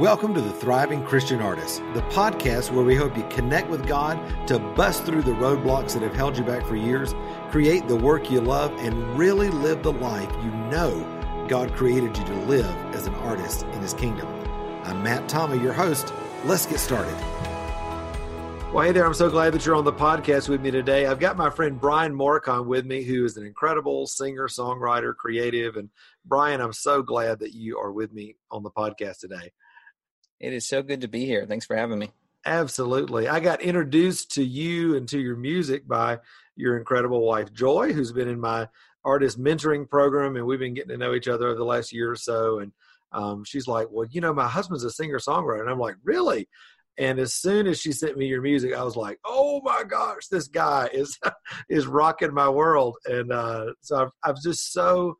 Welcome to the Thriving Christian Artist, the podcast where we hope you connect with God to bust through the roadblocks that have held you back for years, create the work you love, and really live the life you know God created you to live as an artist in His kingdom. I'm Matt Tommey, your host. Let's get started. Well, hey there. I'm so glad that you're on the podcast with me today. I've got my friend Brian Morykon with me, who is an incredible singer, songwriter, creative. And Brian, I'm so glad that you are with me on the podcast today. It is so good to be here. Thanks for having me. Absolutely. I got introduced to you and to your music by your incredible wife, Joy, who's been in my artist mentoring program, and we've been getting to know each other over the last year or so. And um, she's like, Well, you know, my husband's a singer songwriter. And I'm like, Really? And as soon as she sent me your music, I was like, "Oh my gosh, this guy is is rocking my world!" And uh, so I've, I've just so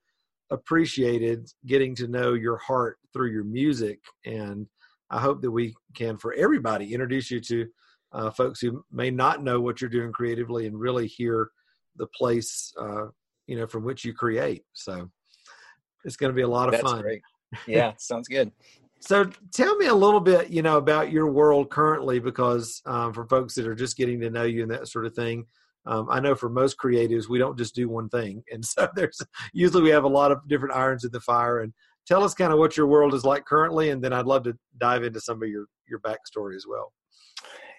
appreciated getting to know your heart through your music and I hope that we can, for everybody, introduce you to uh, folks who may not know what you're doing creatively and really hear the place, uh, you know, from which you create. So it's going to be a lot of That's fun. Great. Yeah, sounds good. So tell me a little bit, you know, about your world currently, because um, for folks that are just getting to know you and that sort of thing, um, I know for most creatives, we don't just do one thing, and so there's usually we have a lot of different irons in the fire. And tell us kind of what your world is like currently, and then I'd love to dive into some of your your backstory as well.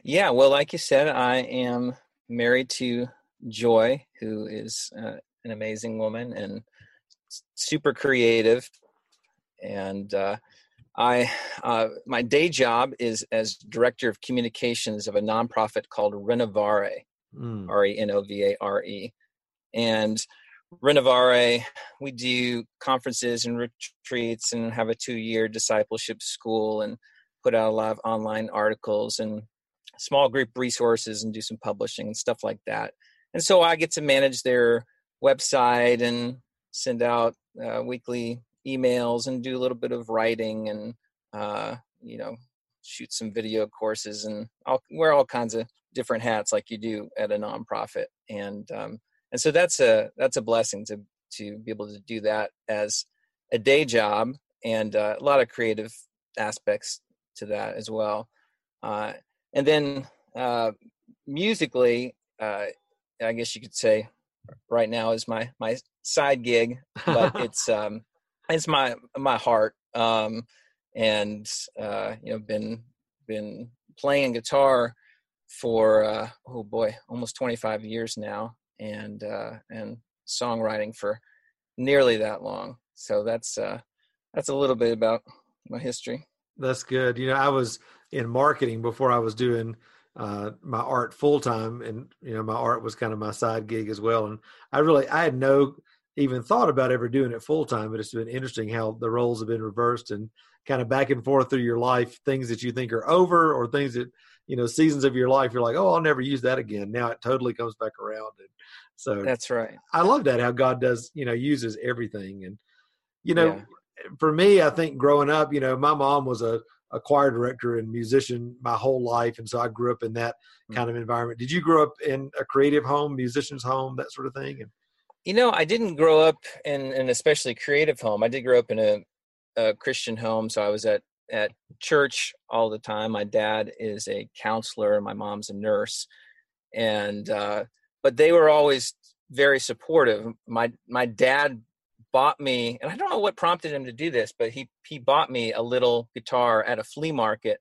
Yeah, well, like you said, I am married to Joy, who is uh, an amazing woman and super creative, and uh, I uh, my day job is as director of communications of a nonprofit called Renovare, mm. R E N O V A R E, and Renovare, we do conferences and retreats and have a two year discipleship school and put out a lot of online articles and small group resources and do some publishing and stuff like that. And so I get to manage their website and send out uh, weekly emails and do a little bit of writing and, uh, you know, shoot some video courses and I'll wear all kinds of different hats like you do at a nonprofit. And, um, and so that's a that's a blessing to to be able to do that as a day job and uh, a lot of creative aspects to that as well. Uh, and then uh, musically uh, i guess you could say right now is my my side gig but it's um it's my my heart um and uh you know been been playing guitar for uh oh boy almost 25 years now and uh, and songwriting for nearly that long. So that's uh, that's a little bit about my history. That's good. You know, I was in marketing before I was doing uh, my art full time, and you know, my art was kind of my side gig as well. And I really, I had no even thought about ever doing it full time, but it's been interesting how the roles have been reversed and kind of back and forth through your life. Things that you think are over, or things that you know, seasons of your life, you're like, oh, I'll never use that again. Now it totally comes back around. And so that's right. I love that how God does, you know, uses everything. And, you know, yeah. for me, I think growing up, you know, my mom was a, a choir director and musician my whole life. And so I grew up in that mm. kind of environment. Did you grow up in a creative home, musician's home, that sort of thing? And, you know, I didn't grow up in an especially creative home. I did grow up in a, a Christian home. So I was at at church all the time. My dad is a counselor, my mom's a nurse, and uh, but they were always very supportive. My my dad bought me, and I don't know what prompted him to do this, but he he bought me a little guitar at a flea market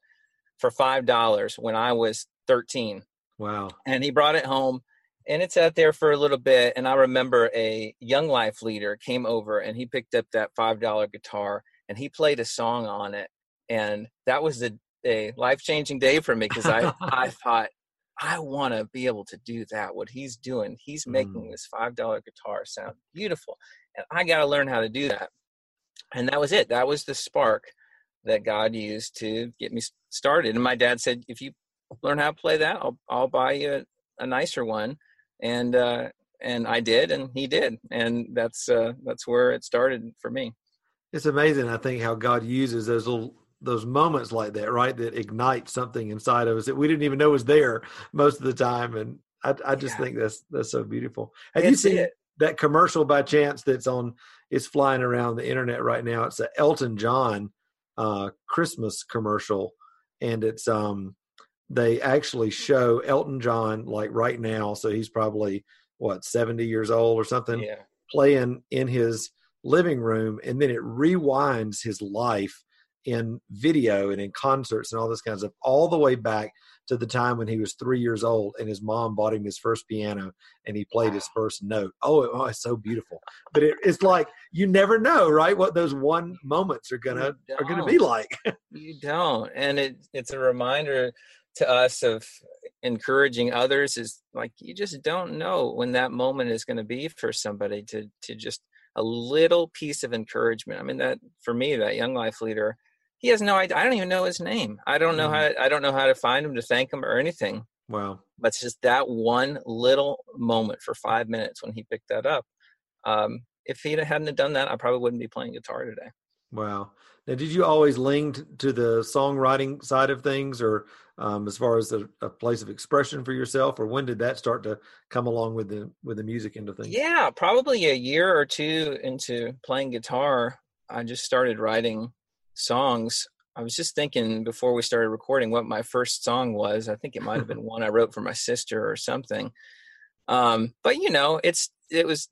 for five dollars when I was thirteen. Wow! And he brought it home, and it sat there for a little bit. And I remember a young life leader came over, and he picked up that five dollar guitar, and he played a song on it and that was a, a life changing day for me because I I thought I want to be able to do that. What he's doing, he's making mm. this five dollar guitar sound beautiful, and I got to learn how to do that. And that was it. That was the spark that God used to get me started. And my dad said, if you learn how to play that, I'll I'll buy you a, a nicer one. And uh, and I did, and he did, and that's uh, that's where it started for me. It's amazing, I think, how God uses those little those moments like that, right? That ignite something inside of us that we didn't even know was there most of the time. And I, I just yeah. think that's that's so beautiful. Have you seen it. that commercial by chance that's on? It's flying around the internet right now. It's a Elton John uh, Christmas commercial, and it's um they actually show Elton John like right now, so he's probably what seventy years old or something, Yeah. playing in his living room, and then it rewinds his life in video and in concerts and all this kind of stuff, all the way back to the time when he was three years old and his mom bought him his first piano and he played his first note. Oh, it, oh it's so beautiful. But it, it's like you never know, right? What those one moments are gonna are gonna be like. You don't. And it it's a reminder to us of encouraging others is like you just don't know when that moment is going to be for somebody to to just a little piece of encouragement. I mean that for me that young life leader he has no idea. I don't even know his name. I don't know Mhm. how I don't know how to find him to thank him or anything. wow. But it's just that one little moment for 5 minutes when he picked that up. Um if he hadn't have done that, I probably wouldn't be playing guitar today. Wow. Now, did you always lean t- to the songwriting side of things, or um, as far as a, a place of expression for yourself, or when did that start to come along with the with the music of things? Yeah, probably a year or two into playing guitar, I just started writing songs. I was just thinking before we started recording what my first song was. I think it might have been one I wrote for my sister or something. Um, but you know, it's it was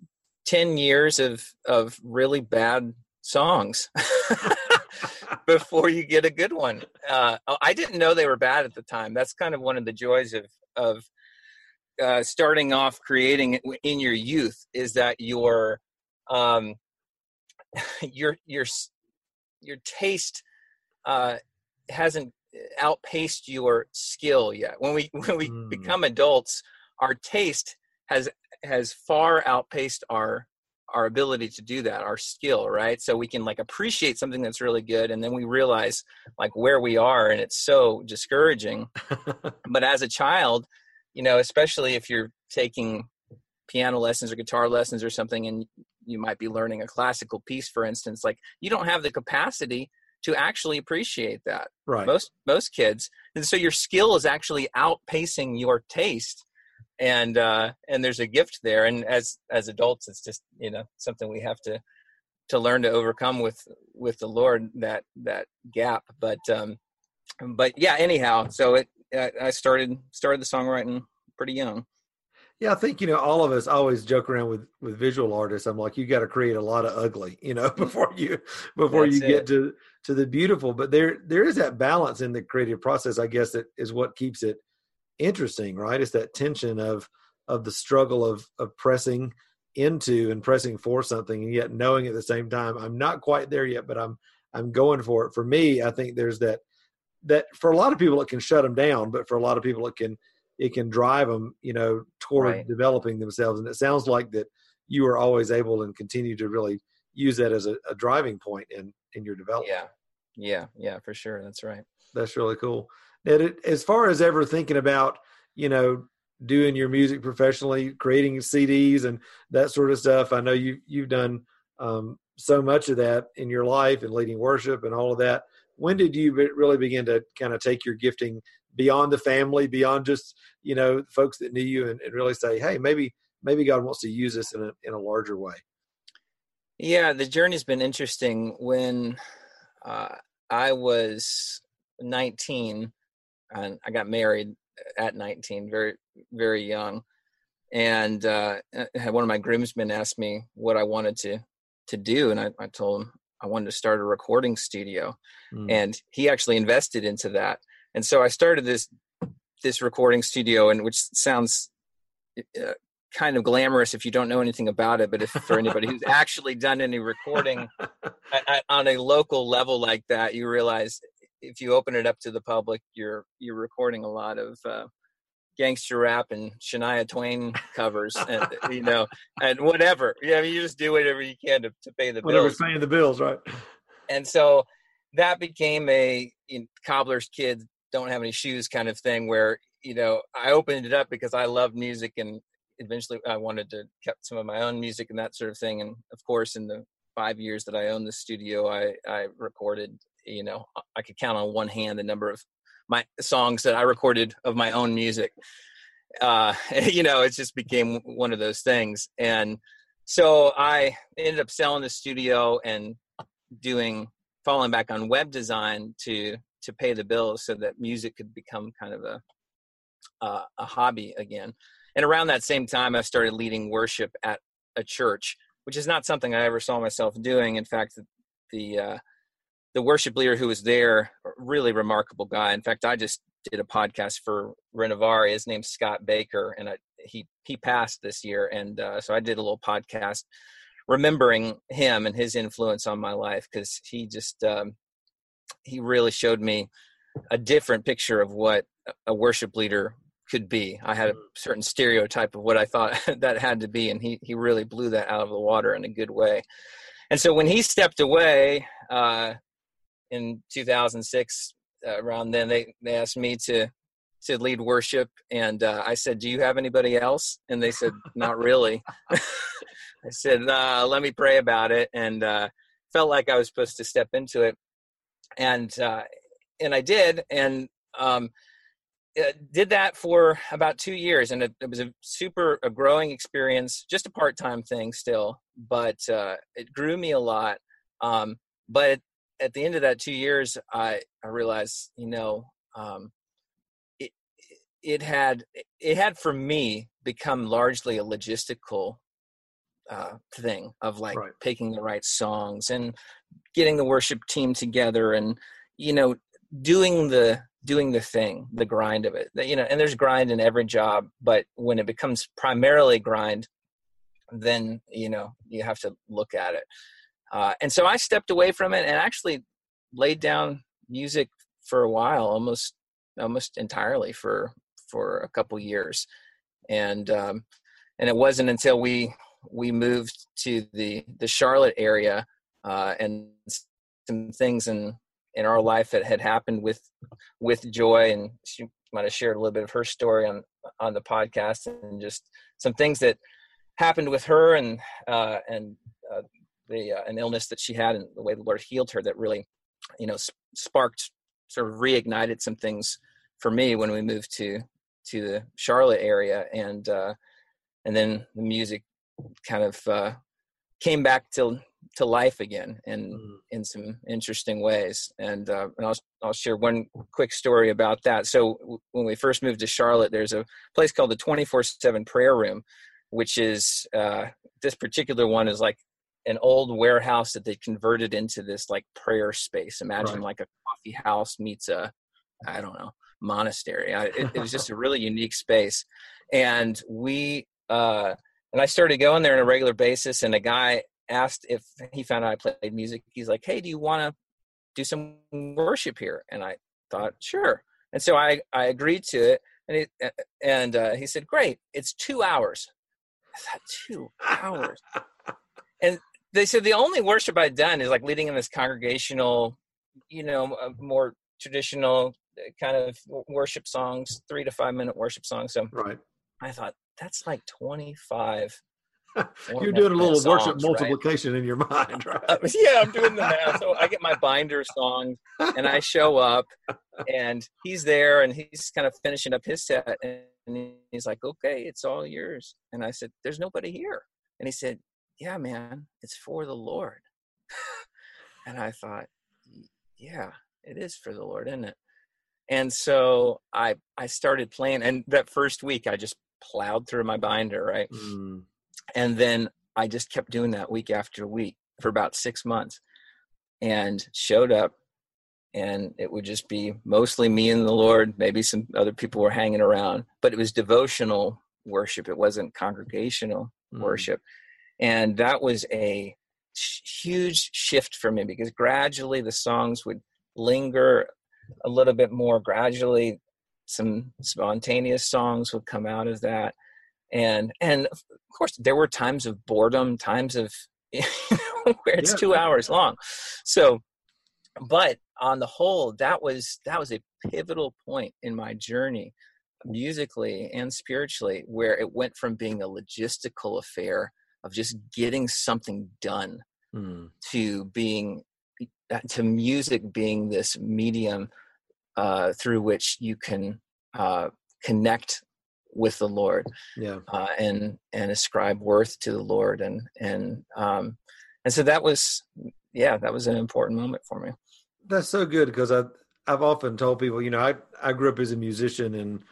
ten years of of really bad songs before you get a good one. Uh, I didn't know they were bad at the time. That's kind of one of the joys of of uh, starting off creating it in your youth is that your um, your your your taste uh, hasn't outpaced your skill yet. When we when we Mm. become adults, our taste has has far outpaced our our ability to do that our skill right so we can like appreciate something that's really good and then we realize like where we are and it's so discouraging but as a child you know especially if you're taking piano lessons or guitar lessons or something and you might be learning a classical piece for instance like you don't have the capacity to actually appreciate that right. most most kids and so your skill is actually outpacing your taste and uh and there's a gift there and as as adults it's just you know something we have to to learn to overcome with with the lord that that gap but um but yeah anyhow so it i I started started the songwriting pretty young Yeah, I think you know all of us always joke around with with visual artists. I'm like, you got to create a lot of ugly, you know, mm. before you before you That's get it. to to the beautiful. But there there is that balance in the creative process. I guess that is what keeps it interesting, right? It's that tension of of the struggle of of pressing into and pressing for something, and yet knowing at the same time, I'm not quite there yet, but I'm I'm going for it. For me, I think there's that that for a lot of people it can shut them down, but for a lot of people it can it can drive them, you know, toward Right. developing themselves. And it sounds like that you are always able and continue to really use that as a, a driving point in in your development. yeah yeah yeah for sure that's right That's really cool. Now, as far as ever thinking about, you know, doing your music professionally, creating CDs and that sort of stuff, I know you you've done um, so much of that in your life and leading worship and all of that. When did you really begin to kind of take your gifting beyond the family, beyond just you know folks that knew you, and, and really say, hey, maybe maybe God wants to use this in a in a larger way? Yeah, the journey's been interesting. When uh, I was 19, and I got married at 19, very very young, and uh, had one of my groomsmen asked me what I wanted to to do, and I, I told him I wanted to start a recording studio, Mm. and he actually invested into that. And so I started this this recording studio, and which sounds uh, kind of glamorous if you don't know anything about it. But if for anybody who's actually done any recording at, at, on a local level like that, you realize if you open it up to the public, you're you're recording a lot of uh, gangster rap and Shania Twain covers, and you know, and whatever. Yeah, I mean, you just do whatever you can to, to pay the Whatever's bills paying the bills, right? and so that became a you know, cobbler's kid don't have any shoes kind of thing where you know i opened it up because i loved music and eventually i wanted to kept some of my own music and that sort of thing. And of course in the five years that i owned the studio i i recorded you know i could count on one hand the number of my songs that i recorded of my own music. Uh you know it just became one of those things. And so i ended up selling the studio and doing falling back on web design to to pay the bills so that music could become kind of a uh, a hobby again. And around that same time, I started leading worship at a church, which is not something I ever saw myself doing. In fact, the uh, the worship leader who was there, really remarkable guy. In fact, I just did a podcast for Renovare. His name's Scott Baker, and I, he he passed this year, and uh, so I did a little podcast remembering him and his influence on my life because he just um, he really showed me a different picture of what a worship leader could be. I had a mm. certain stereotype of what I thought that had to be, and he he really blew that out of the water in a good way. And so when he stepped away uh, in 2006, uh, around then they they asked me to to lead worship, and uh, I said, "Do you have anybody else?" And they said, "Not really." I said, uh, "Let me pray about it," and uh, felt like I was supposed to step into it, and uh, and I did, and um, uh, did that for about two years, and it, it, was a super a growing experience. Just a part time thing still, but uh, it grew me a lot. Um, but at the end of that two years, I I realized, you know, um, it it had it had for me become largely a logistical uh, thing of like right. picking the right songs and getting the worship team together and you know doing the doing the thing the grind of it you know and there's grind in every job but when it becomes primarily grind then you know you have to look at it uh, and so i stepped away from it and actually laid down music for a while almost almost entirely for for a couple years and um and it wasn't until we we moved to the the Charlotte area, uh, and some things in in our life that had happened with with Joy, and she might have shared a little bit of her story on on the podcast, and just some things that happened with her, and uh, and uh, the uh, an illness that she had, and the way the Lord healed her, that really, you know, sparked sort of reignited some things for me when we moved to to the Charlotte area, and uh, and then the music kind of uh, came back to to life again in mm. in some interesting ways. And uh, and I'll I'll share one quick story about that. So w- when we first moved to Charlotte, there's a place called the 24/7 Prayer Room, which is uh, this particular one is like an old warehouse that they converted into this like prayer space. Imagine right. like a coffee house meets a I don't know monastery. I, it, it was just a really unique space, and we. Uh, and I started going there on a regular basis. And a guy asked if he found out I played music. He's like, "Hey, do you want to do some worship here?" And I thought, "Sure." And so I I agreed to it. And he, and uh, he said, "Great, it's two hours." I thought, two hours. and they said the only worship I'd done is like leading in this congregational, you know, more traditional uh, kind of worship songs, three to five minute worship songs. So right. I thought that's like 25 you're doing a little songs, worship multiplication right? in your mind right? Uh, yeah i'm doing the math so i get my binder songs and i show up and he's there and he's kind of finishing up his set and he's like okay it's all yours. And i said there's nobody here. And he said yeah man it's for the lord. And i thought yeah it is for the lord isn't it? And so i i started playing and that first week i just plowed through my binder, right? Mm. And then I just kept doing that week after week for about six months and showed up and it would just be mostly me and the Lord. Maybe some other people were hanging around, but it was devotional worship. It wasn't congregational mm. worship. And that was a huge shift for me because gradually the songs would linger a little bit more. Gradually, some spontaneous songs would come out of that and and of course there were times of boredom times of you know, where it's yeah. two hours long so but on the whole that was that was a pivotal point in my journey musically and spiritually where it went from being a logistical affair of just getting something done mm. to being to music being this medium uh, through which you can uh, connect with the Lord, yeah, uh, and and ascribe worth to the Lord, and and um, and so that was yeah, that was an important moment for me. That's so good because I I've often told people, you know, I I grew up as a musician and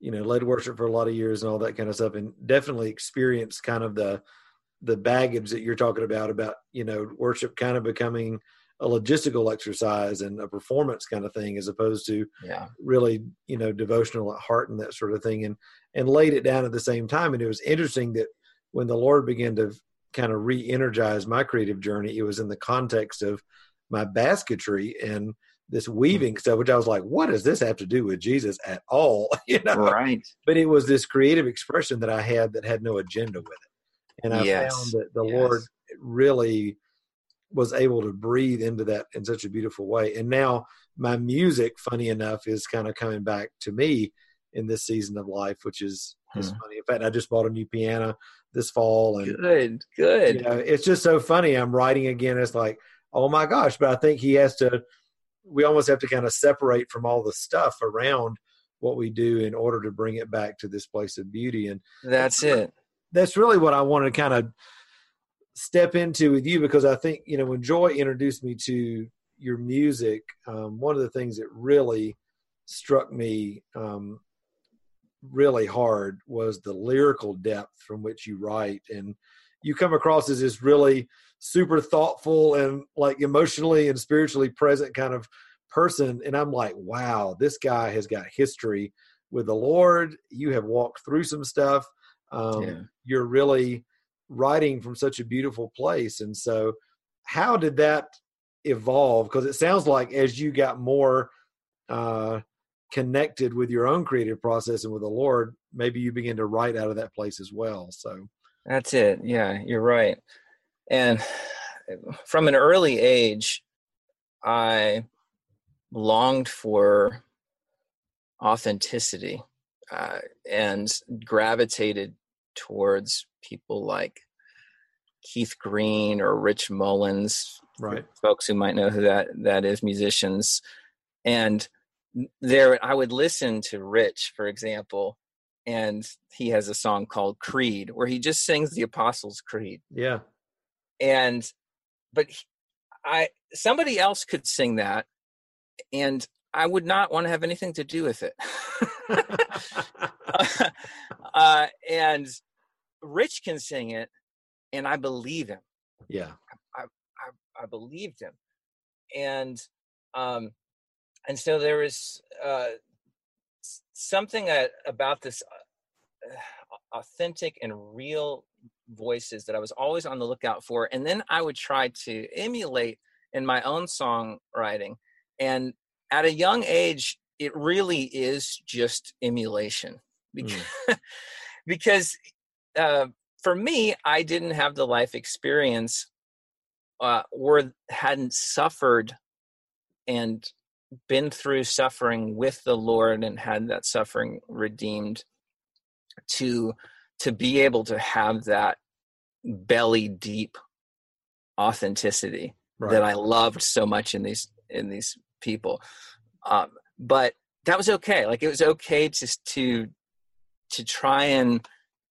you know led worship for a lot of years and all that kind of stuff, and definitely experienced kind of the the baggage that you're talking about about you know worship kind of becoming a logistical exercise and a performance kind of thing as opposed to yeah really you know devotional at heart and that sort of thing and and laid it down at the same time and it was interesting that when the lord began to kind of re-energize my creative journey it was in the context of my basketry and this weaving mm-hmm. stuff which i was like what does this have to do with jesus at all you know right but it was this creative expression that i had that had no agenda with it and i yes. found that the yes. lord really was able to breathe into that in such a beautiful way. And now my music, funny enough, is kind of coming back to me in this season of life, which is, hmm. is funny. In fact, I just bought a new piano this fall, and good, good. You know, it's just so funny. I'm writing again. It's like, oh my gosh! But I think he has to. We almost have to kind of separate from all the stuff around what we do in order to bring it back to this place of beauty. And that's it. That's really what I want to kind of step into with you because I think you know when Joy introduced me to your music, um, one of the things that really struck me um, really hard was the lyrical depth from which you write, and you come across as this really super thoughtful and like emotionally and spiritually present kind of person. And I'm like, wow, this guy has got history with the Lord. You have walked through some stuff. Um, yeah. You're really writing from such a beautiful place. And so, how did that evolve? Because it sounds like as you got more uh, connected with your own creative process and with the Lord, maybe you begin to write out of that place as well. So that's it. Yeah, you're right. And from an early age, I longed for authenticity uh, and gravitated towards people like Keith Green or Rich Mullins, right? Folks who might know who that that is, musicians, and there I would listen to Rich, for example, and he has a song called Creed where he just sings the Apostles' Creed. Yeah, and but I somebody else could sing that, and I would not want to have anything to do with it. uh, and Rich can sing it, and I believe him. Yeah, I I, I believed him, and um, and so there was uh, something about this uh, authentic and real voices that I was always on the lookout for, and then I would try to emulate in my own songwriting, and at a young age, it really is just emulation because. Mm. because uh, for me, I didn't have the life experience uh, or hadn't suffered and been through suffering with the Lord and had that suffering redeemed to to be able to have that belly deep authenticity right. that I loved so much in these in these people. Um, but that was okay. Like it was okay to to to try and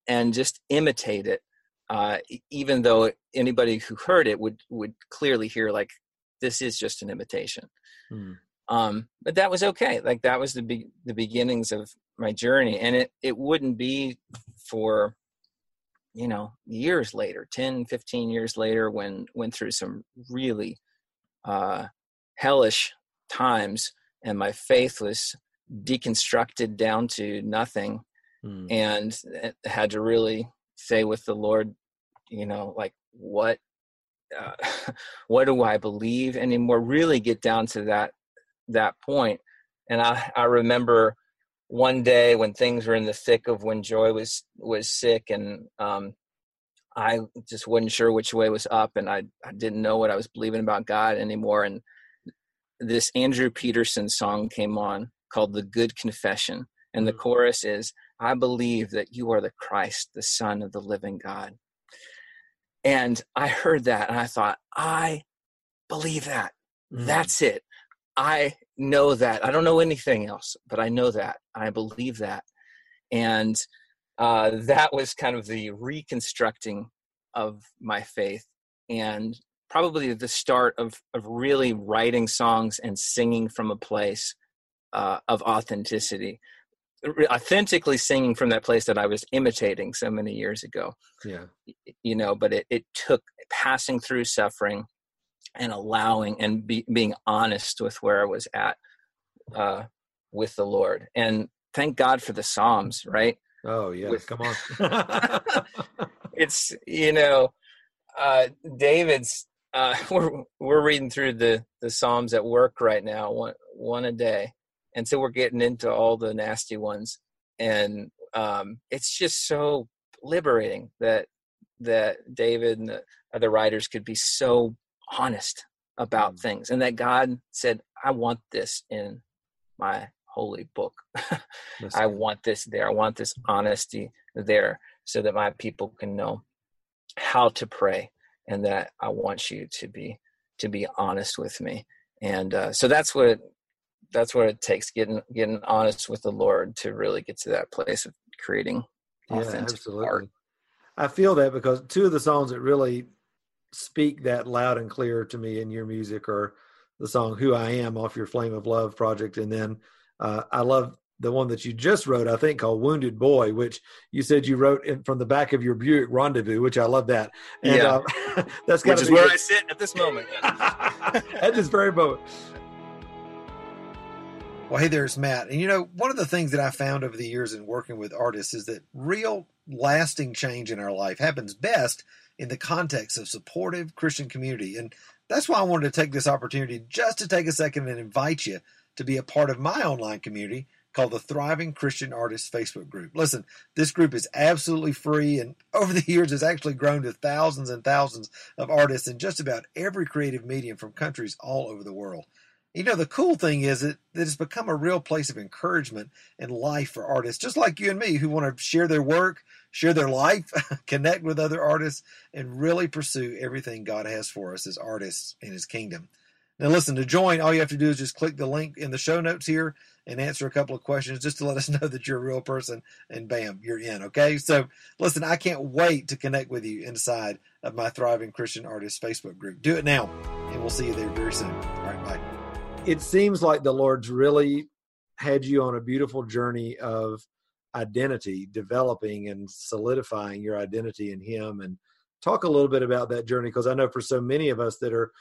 and just imitate it uh, even though anybody who heard it would would clearly hear like this is just an imitation mm. um, but that was okay like that was the be- the beginnings of my journey and it it wouldn't be for you know years later 10 15 years later when went through some really uh hellish times and my faith was deconstructed down to nothing mm. and had to really say with the Lord, you know, like what uh, what do I believe anymore? Really get down to that that point. And I I remember one day when things were in the thick of when Joy was was sick and um, I just wasn't sure which way was up and I, I didn't know what I was believing about God anymore. And this Andrew Peterson song came on called The Good Confession. And the mm. chorus is, I believe that you are the Christ, the Son of the living God. And I heard that and I thought, I believe that. Mm. That's it. I know that. I don't know anything else, but I know that. I believe that. And uh, that was kind of the reconstructing of my faith. And probably the start of of really writing songs and singing from a place uh, of authenticity authentically singing from that place that I was imitating so many years ago. Yeah. You know, but it, it took passing through suffering and allowing and be, being honest with where I was at uh, with the Lord. And thank God for the Psalms, right? Oh, yeah. With, Come on. it's, you know, uh, David's, uh, we're, we're reading through the, the Psalms at work right now, one, one a day and so we're getting into all the nasty ones. And um, it's just so liberating that that david and the other writers could be so honest about mm. things and that god said i want this in my holy book. I want this there. I want this honesty there so that my people can know how to pray and that i want you to be to be honest with me. And uh, so that's what that's what it takes getting getting honest with the lord to really get to that place of creating authentic yeah, absolutely. art i feel that because two of the songs that really speak that loud and clear to me in your music are the song who i am off your flame of love project and then uh, i love the one that you just wrote i think called wounded boy which you said you wrote in, from the back of your buick rendezvous which i love that and yeah. uh, that's which is where i sit at this moment at this very moment well, hey, there's Matt. And you know, one of the things that I found over the years in working with artists is that real lasting change in our life happens best in the context of supportive Christian community. And that's why I wanted to take this opportunity just to take a second and invite you to be a part of my online community called the Thriving Christian Artists Facebook group. Listen, this group is absolutely free and over the years has actually grown to thousands and thousands of artists in just about every creative medium from countries all over the world. You know, the cool thing is that, that it's become a real place of encouragement and life for artists, just like you and me, who want to share their work, share their life, connect with other artists, and really pursue everything God has for us as artists in His kingdom. Now, listen, to join, all you have to do is just click the link in the show notes here and answer a couple of questions just to let us know that you're a real person, and bam, you're in. Okay. So, listen, I can't wait to connect with you inside of my Thriving Christian Artists Facebook group. Do it now, and we'll see you there very soon. All right. Bye it seems like the Lord's really had you on a beautiful journey of identity, developing and solidifying your identity in Him. And talk a little bit about that journey because I know for so many of us that are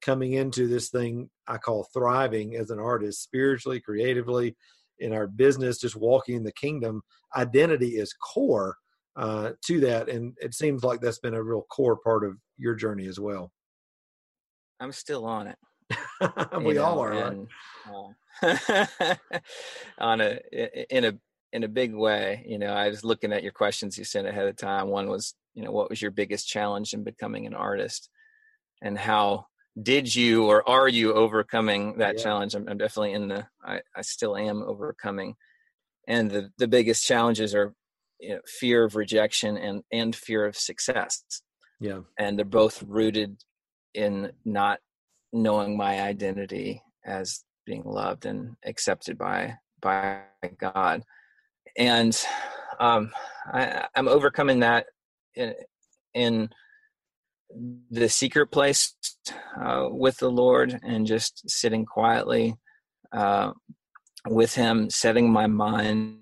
coming into this thing I call thriving as an artist, spiritually, creatively, in our business, just walking in the kingdom, identity is core uh, to that. And it seems like that's been a real core part of your journey as well. I'm still on it. we know, all are and, uh, on a in a in a big way you know i was looking at your questions you sent ahead of time. One was you know what was your biggest challenge in becoming an artist? And how did you or are you overcoming that yeah. challenge? I'm, I'm, definitely in the I, I still am overcoming. And the the biggest challenges are you know, fear of rejection and and fear of success. Yeah. And they're both rooted in not knowing my identity as being loved and accepted by by God, and um, I, I'm overcoming that in, in the secret place uh, with the Lord and just sitting quietly uh, with Him, setting my mind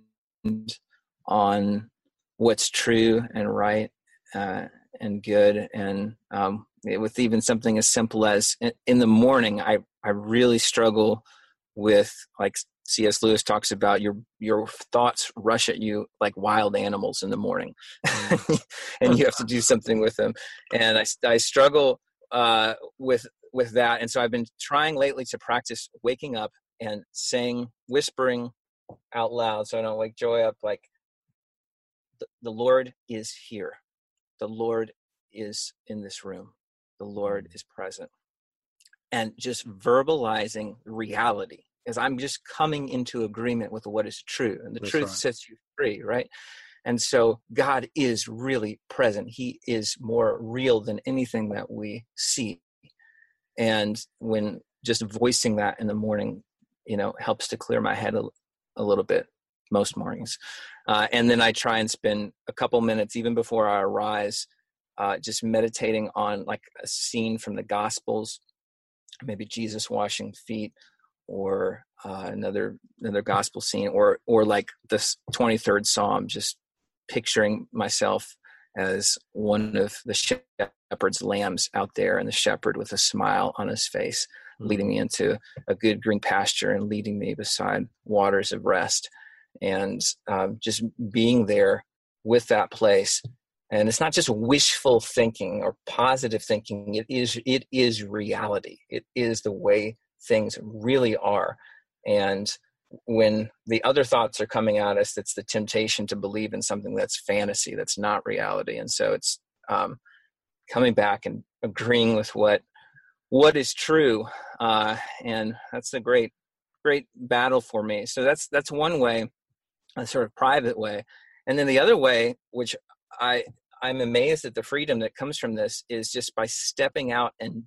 on what's true and right uh, and good, and um, with even something as simple as in the morning i i really struggle with like cs lewis talks about your your thoughts rush at you like wild animals in the morning. Mm. and you have to do something with them. And i i struggle uh with with that. And so i've been trying lately to practice waking up and saying whispering out loud so i don't wake joy up like the, the lord is here. The lord is in this room the Lord is present. And just verbalizing reality as I'm just coming into agreement with what is true. And the That's truth right. sets you free, right? And so God is really present. He is more real than anything that we see. And when just voicing that in the morning, you know, helps to clear my head a, a little bit most mornings. Uh, and then I try and spend a couple minutes, even before I arise, uh, just meditating on like a scene from the Gospels, maybe Jesus washing feet, or uh, another another gospel scene, or or like this 23rd Psalm, just picturing myself as one of the shepherd's lambs out there, and the shepherd with a smile on his face, leading me into a good green pasture and leading me beside waters of rest, and um, just being there with that place and it's not just wishful thinking or positive thinking it is it is reality. It is the way things really are. And when the other thoughts are coming at us it's the temptation to believe in something that's fantasy that's not reality. And so it's um, coming back and agreeing with what what is true uh, and that's a great great battle for me. So that's that's one way a sort of private way. And then the other way which i i'm amazed at the freedom that comes from this is just by stepping out and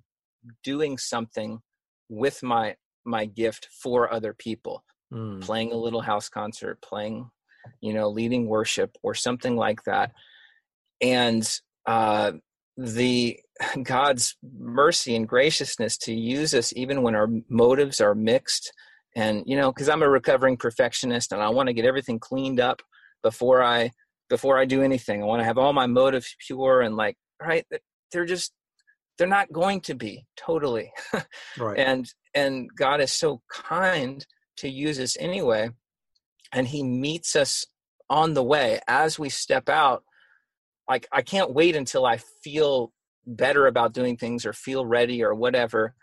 doing something with my my gift for other people. Mm. playing a little house concert playing you know leading worship or something like that. And uh the god's mercy and graciousness to use us even when our motives are mixed. And you know because i'm a recovering perfectionist and i want to get everything cleaned up before i before i do anything. I want to have all my motives pure and like right they're just they're not going to be totally. Right. and and god is so kind to use us anyway and he meets us on the way as we step out like i can't wait until i feel better about doing things or feel ready or whatever.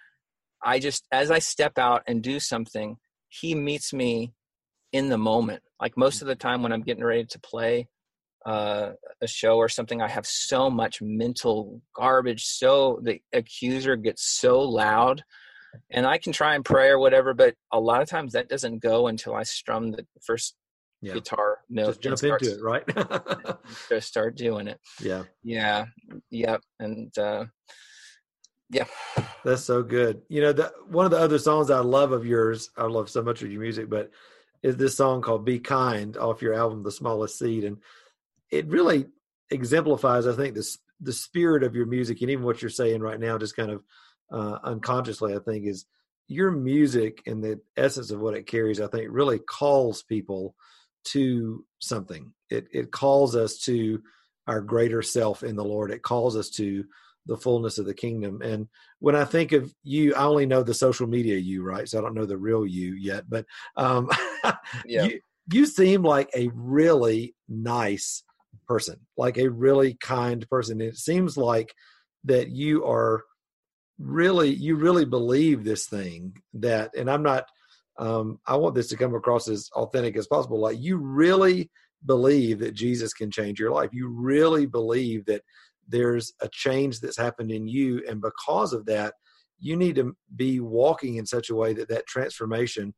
I just as i step out and do something he meets me in the moment. Like most mm. of the time when i'm getting ready to play uh, a show or something, I have so much mental garbage. So the accuser gets so loud, and I can try and pray or whatever, but a lot of times that doesn't go until I strum the first yeah. guitar note. Just jump into it, right? just start doing it. Yeah. Yeah. Yep. And uh, yeah. That's so good. You know, the, one of the other songs I love of yours, I love so much of your music, but is this song called "Be Kind" off your album, "The Smallest Seed," and it really exemplifies, I think, the the spirit of your music and even what you're saying right now, just kind of uh, unconsciously, I think, is your music and the essence of what it carries. I think really calls people to something. It it calls us to our greater self in the Lord. It calls us to the fullness of the kingdom. And when I think of you, I only know the social media you, right? So I don't know the real you yet. But um, yeah. you, you seem like a really nice person, like a really kind person. It seems like that you are really, you really believe this thing that, and I'm not, um, I want this to come across as authentic as possible. Like you really believe that Jesus can change your life. You really believe that there's a change that's happened in you. And because of that, you need to be walking in such a way that that transformation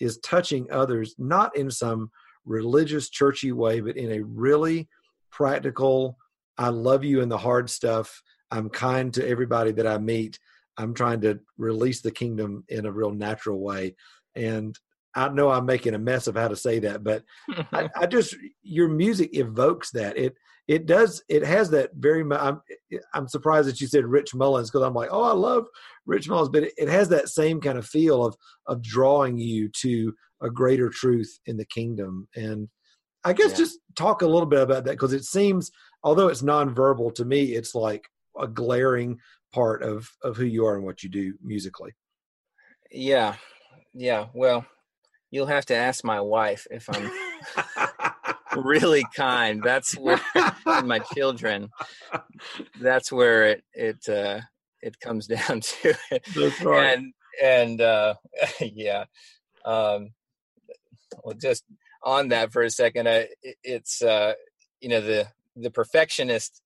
is touching others, not in some religious, churchy way, but in a really practical. I love you in the hard stuff. I'm kind to everybody that I meet. I'm trying to release the kingdom in a real natural way. And I know I'm making a mess of how to say that, but I, I, just your music evokes that. It it does. It has that very. I'm I'm surprised that you said Rich Mullins because I'm like, oh, I love Rich Mullins, but it, it has that same kind of feel of of drawing you to a greater truth in the kingdom. And I guess yeah. just talk a little bit about that because it seems, although it's nonverbal to me, it's like a glaring part of of who you are and what you do musically. Yeah, yeah. Well, you'll have to ask my wife if I'm really kind. That's where my children. That's where it it uh, it comes down to. That's right. And and uh, yeah. Um, well, just on that for a second, uh, it's uh, you know the the perfectionist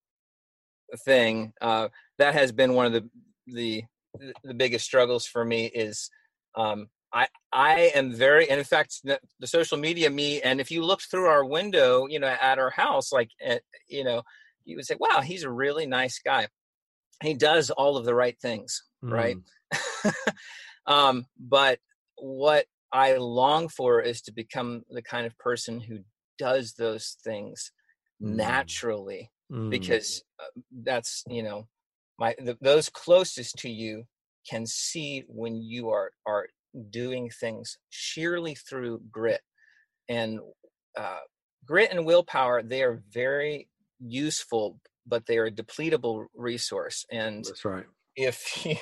thing uh, that has been one of the the the biggest struggles for me is um, I I am very and in fact the, the, social media me and if you looked through our window you know at our house like at, you know you would say wow he's a really nice guy he does all of the right things mm. right um, but what I long for is to become the kind of person who does those things mm. naturally mm. because uh, that's you know my the, those closest to you can see when you are are doing things sheerly through grit and uh, grit and willpower they are very useful but they are a depletable resource and that's right if you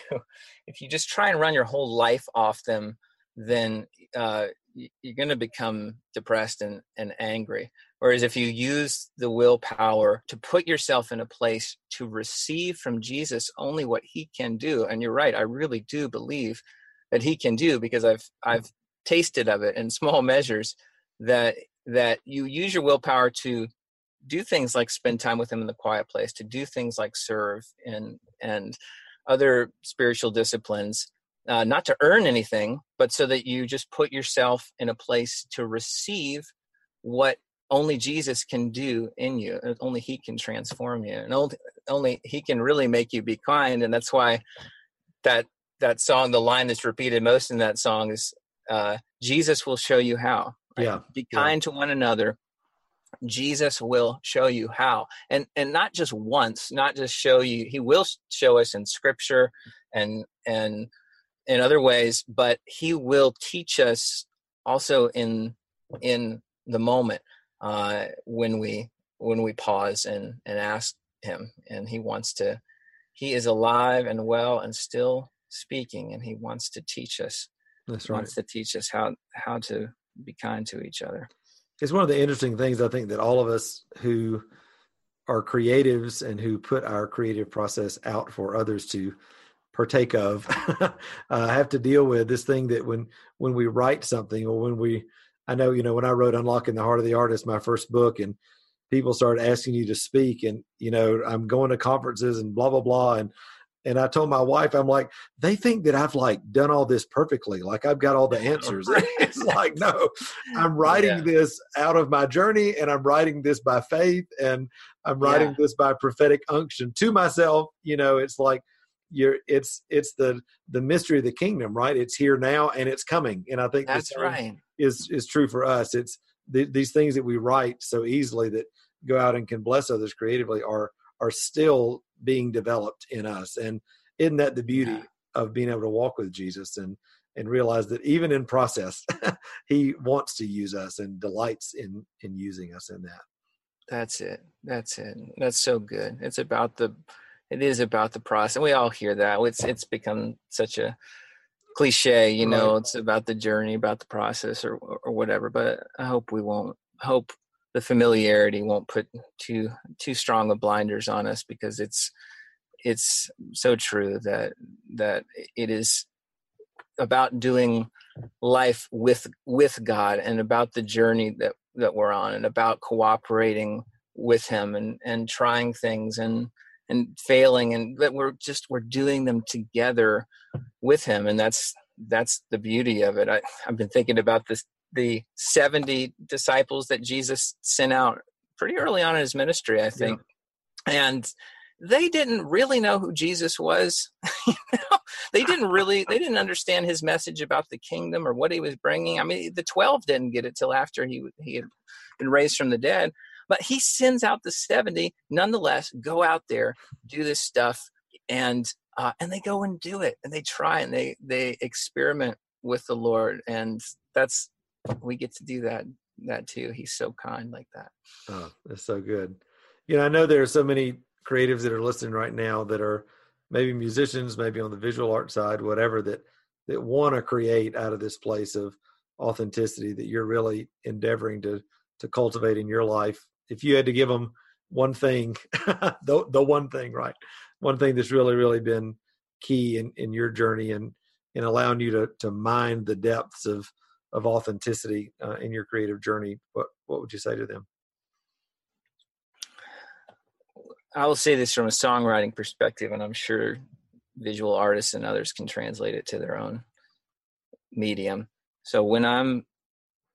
if you just try and run your whole life off them then uh, you're going to become depressed and, and angry. Whereas if you use the willpower to put yourself in a place to receive from jesus only what he can do and you're right i really do believe that he can do because i've i've tasted of it in small measures that that you use your willpower to do things like spend time with him in the quiet place to do things like serve and and other spiritual disciplines uh, not to earn anything but so that you just put yourself in a place to receive what only jesus can do in you only he can transform you and only, only he can really make you be kind and that's why that that song the line that's repeated most in that song is uh, jesus will show you how right? yeah be kind yeah. to one another Jesus will show you how. And and not just once, not just show you, he will show us in scripture and and in other ways, but he will teach us also in in the moment uh, when we when we pause and and ask him and he wants to he is alive and well and still speaking and he wants to teach us That's right. wants to teach us how how to be kind to each other it's one of the interesting things I think that all of us who are creatives and who put our creative process out for others to partake of uh, have to deal with this thing that when when we write something or when we I know you know when I wrote Unlocking the Heart of the Artist my first book and people started asking you to speak and you know I'm going to conferences and blah blah blah and and I told my wife, I'm like, they think that I've like done all this perfectly, like I've got all the answers. it's like, no, I'm writing yeah. this out of my journey, and I'm writing this by faith, and I'm writing yeah. this by prophetic unction to myself. You know, it's like you're it's it's the the mystery of the kingdom, right? It's here now and it's coming, and I think that's right. is is true for us. It's th- these things that we write so easily that go out and can bless others creatively are are still being developed in us. And isn't that the beauty yeah. of being able to walk with jesus and and realize that even in process he wants to use us and delights in in using us in that? That's it. That's it. That's so good. It's about the it is about the process we all hear that it's it's become such a cliche you know right. it's about the journey about the process or or whatever but i hope we won't hope the familiarity won't put too too strong of blinders on us because it's it's so true that that it is about doing life with with God and about the journey that that we're on and about cooperating with him and and trying things and and failing and that we're just we're doing them together with him and that's that's the beauty of it I, i've been thinking about this the 70 disciples that Jesus sent out pretty early on in his ministry, I think. Yeah. And they didn't really know who Jesus was. you know? They didn't really, they didn't understand his message about the kingdom or what he was bringing. I mean, the 12 didn't get it till after he, he had been raised from the dead. But he sends out the 70, nonetheless, go out there, do this stuff, and uh, and they go and do it, and they try and they they experiment with the Lord, and that's we get to do that that too. He's so kind like that. Oh, that's so good. You know, I know there are so many creatives that are listening right now that are maybe musicians, maybe on the visual art side, whatever that that want to create out of this place of authenticity that you're really endeavoring to to cultivate in your life. If you had to give them one thing, the the one thing, right? One thing that's really really been key in in your journey and in allowing you to to mine the depths of of authenticity uh, in your creative journey, what what would you say to them? I will say this from a songwriting perspective, and I'm sure visual artists and others can translate it to their own medium. So when I'm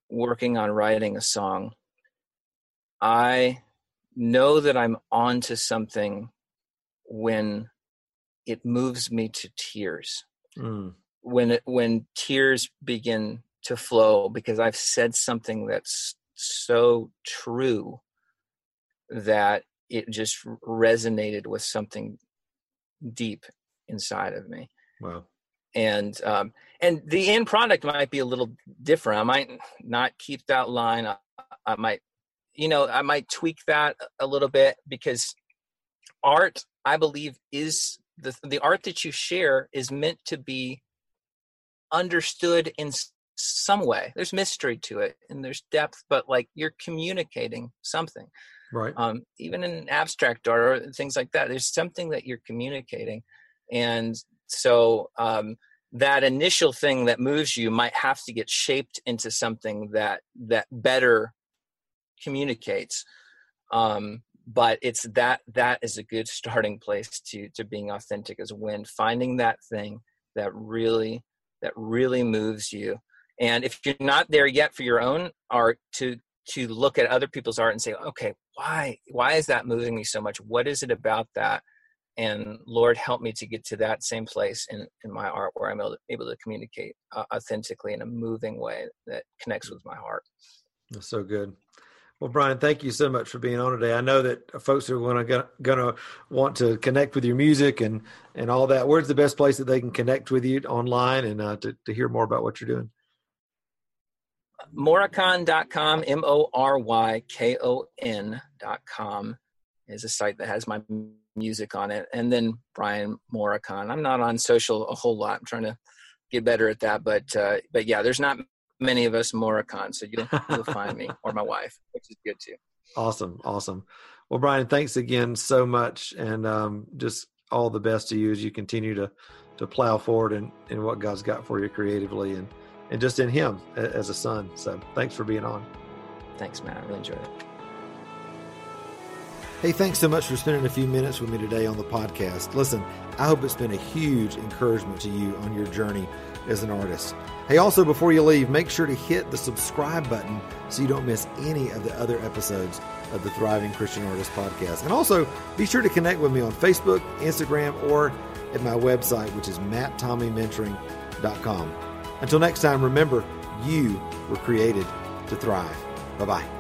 working on writing a song, I know that I'm onto something when it moves me to tears. Mm. When it, when tears begin to flow because I've said something that's so true that it just resonated with something deep inside of me. Wow. And um, and the end product might be a little different. I might not keep that line. I, I might, you know, I might tweak that a little bit because art, I believe, is the the art that you share is meant to be understood in some way. There's mystery to it and there's depth, but like you're communicating something. Right. Um, even in abstract art or things like that, there's something that you're communicating. And so um, that initial thing that moves you might have to get shaped into something that that better communicates. Um, but it's that that is a good starting place to to being authentic is when finding that thing that really that really moves you. And if you're not there yet for your own art to to look at other people's art and say okay why why is that moving me so much? What is it about that? And lord help me to get to that same place in, in my art where i'm able to, able to communicate uh, authentically in a moving way that connects with my heart. That's so good well, Brian, thank you so much for being on today. I know that folks are going to going to want to connect with your music and and all that. Where's the best place that they can connect with you online and uh, to to hear more about what you're doing? Morykon.com, M O R Y K O N.com is a site that has my music on it. And then Brian Morykon. I'm not on social a whole lot. I'm trying to get better at that. But uh, but yeah, there's not many of us Morykon, so you'll, you'll find me or my wife, which is good too. Awesome, awesome. Well, Brian, thanks again so much, and um, just all the best to you as you continue to to plow forward in, in what God's got for you creatively and and just in Him as a son. So, thanks for being on. Thanks, Matt. I really enjoyed it. Hey, thanks so much for spending a few minutes with me today on the podcast. Listen, I hope it's been a huge encouragement to you on your journey as an artist. Hey, also, before you leave, make sure to hit the subscribe button so you don't miss any of the other episodes of the Thriving Christian Artist podcast. And also, be sure to connect with me on Facebook, Instagram, or at my website, which is matttommeymentoring.com. Until next time, remember, you were created to thrive. Bye bye.